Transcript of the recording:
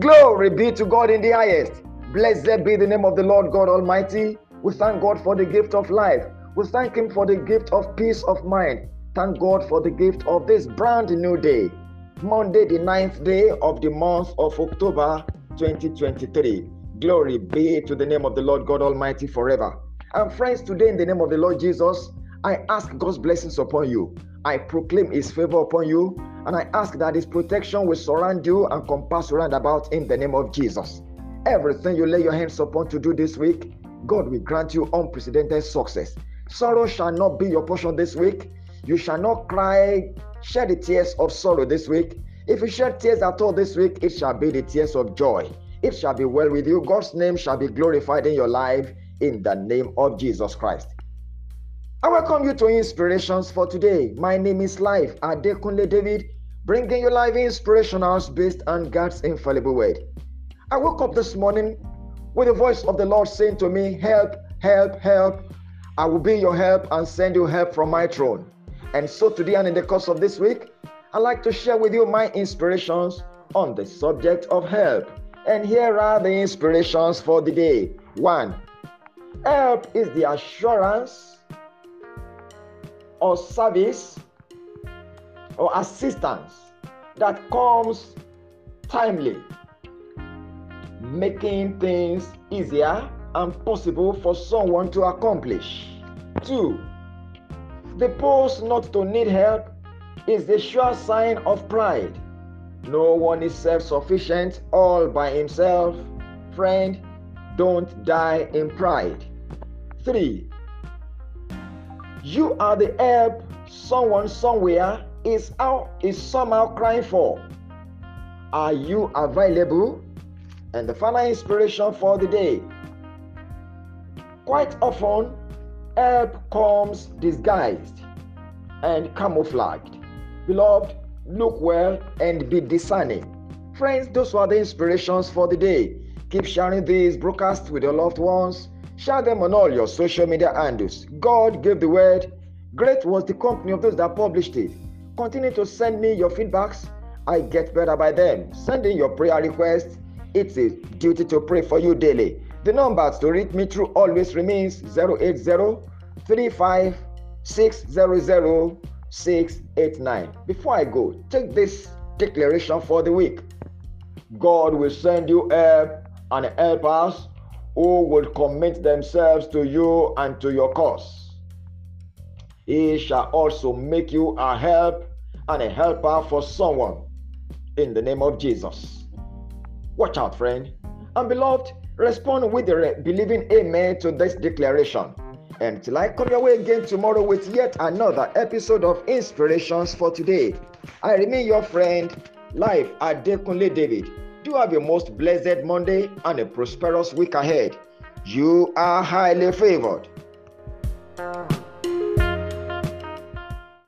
Glory be to God in the highest. Blessed be the name of the Lord God Almighty. We thank God for the gift of life. We thank Him for the gift of peace of mind. Thank God for the gift of this brand new day. Monday, the ninth day of the month of October 2023. Glory be to the name of the Lord God Almighty forever. And friends, today in the name of the Lord Jesus, I ask God's blessings upon you. I proclaim His favor upon you, and I ask that His protection will surround you and compass round about in the name of Jesus. Everything you lay your hands upon to do this week, God will grant you unprecedented success. Sorrow shall not be your portion this week. You shall not cry, shed the tears of sorrow this week. If you shed tears at all this week, it shall be the tears of joy. It shall be well with you. God's name shall be glorified in your life in the name of Jesus Christ. I welcome you to Inspirations for today. My name is Life Adekunle David, bringing you live inspirationals based on God's infallible word. I woke up this morning with the voice of the Lord saying to me, Help, help, help. I will be your help and send you help from my throne. And so today and in the course of this week, I'd like to share with you my inspirations on the subject of help. And here are the inspirations for the day. One, help is the assurance or service or assistance that comes timely, making things easier and possible for someone to accomplish. Two, the post not to need help is the sure sign of pride. No one is self sufficient all by himself. Friend, don't die in pride. Three, you are the help someone somewhere is out is somehow crying for. Are you available? And the final inspiration for the day. Quite often, help comes disguised and camouflaged. Beloved, look well and be discerning. Friends, those were the inspirations for the day. Keep sharing these broadcasts with your loved ones Share them on all your social media handles. God gave the word. Great was the company of those that published it. Continue to send me your feedbacks. I get better by them. Send in your prayer requests. It's a duty to pray for you daily. The numbers to reach me through always remains 080 35 689. Before I go, take this declaration for the week. God will send you help and help us who will commit themselves to you and to your cause. He shall also make you a help and a helper for someone in the name of Jesus. Watch out, friend. And beloved, respond with a believing amen to this declaration. Until I come your way again tomorrow with yet another episode of Inspirations for Today, I remain your friend, Life Adekunle David. Do have a most blessed Monday and a prosperous week ahead. You are highly favored.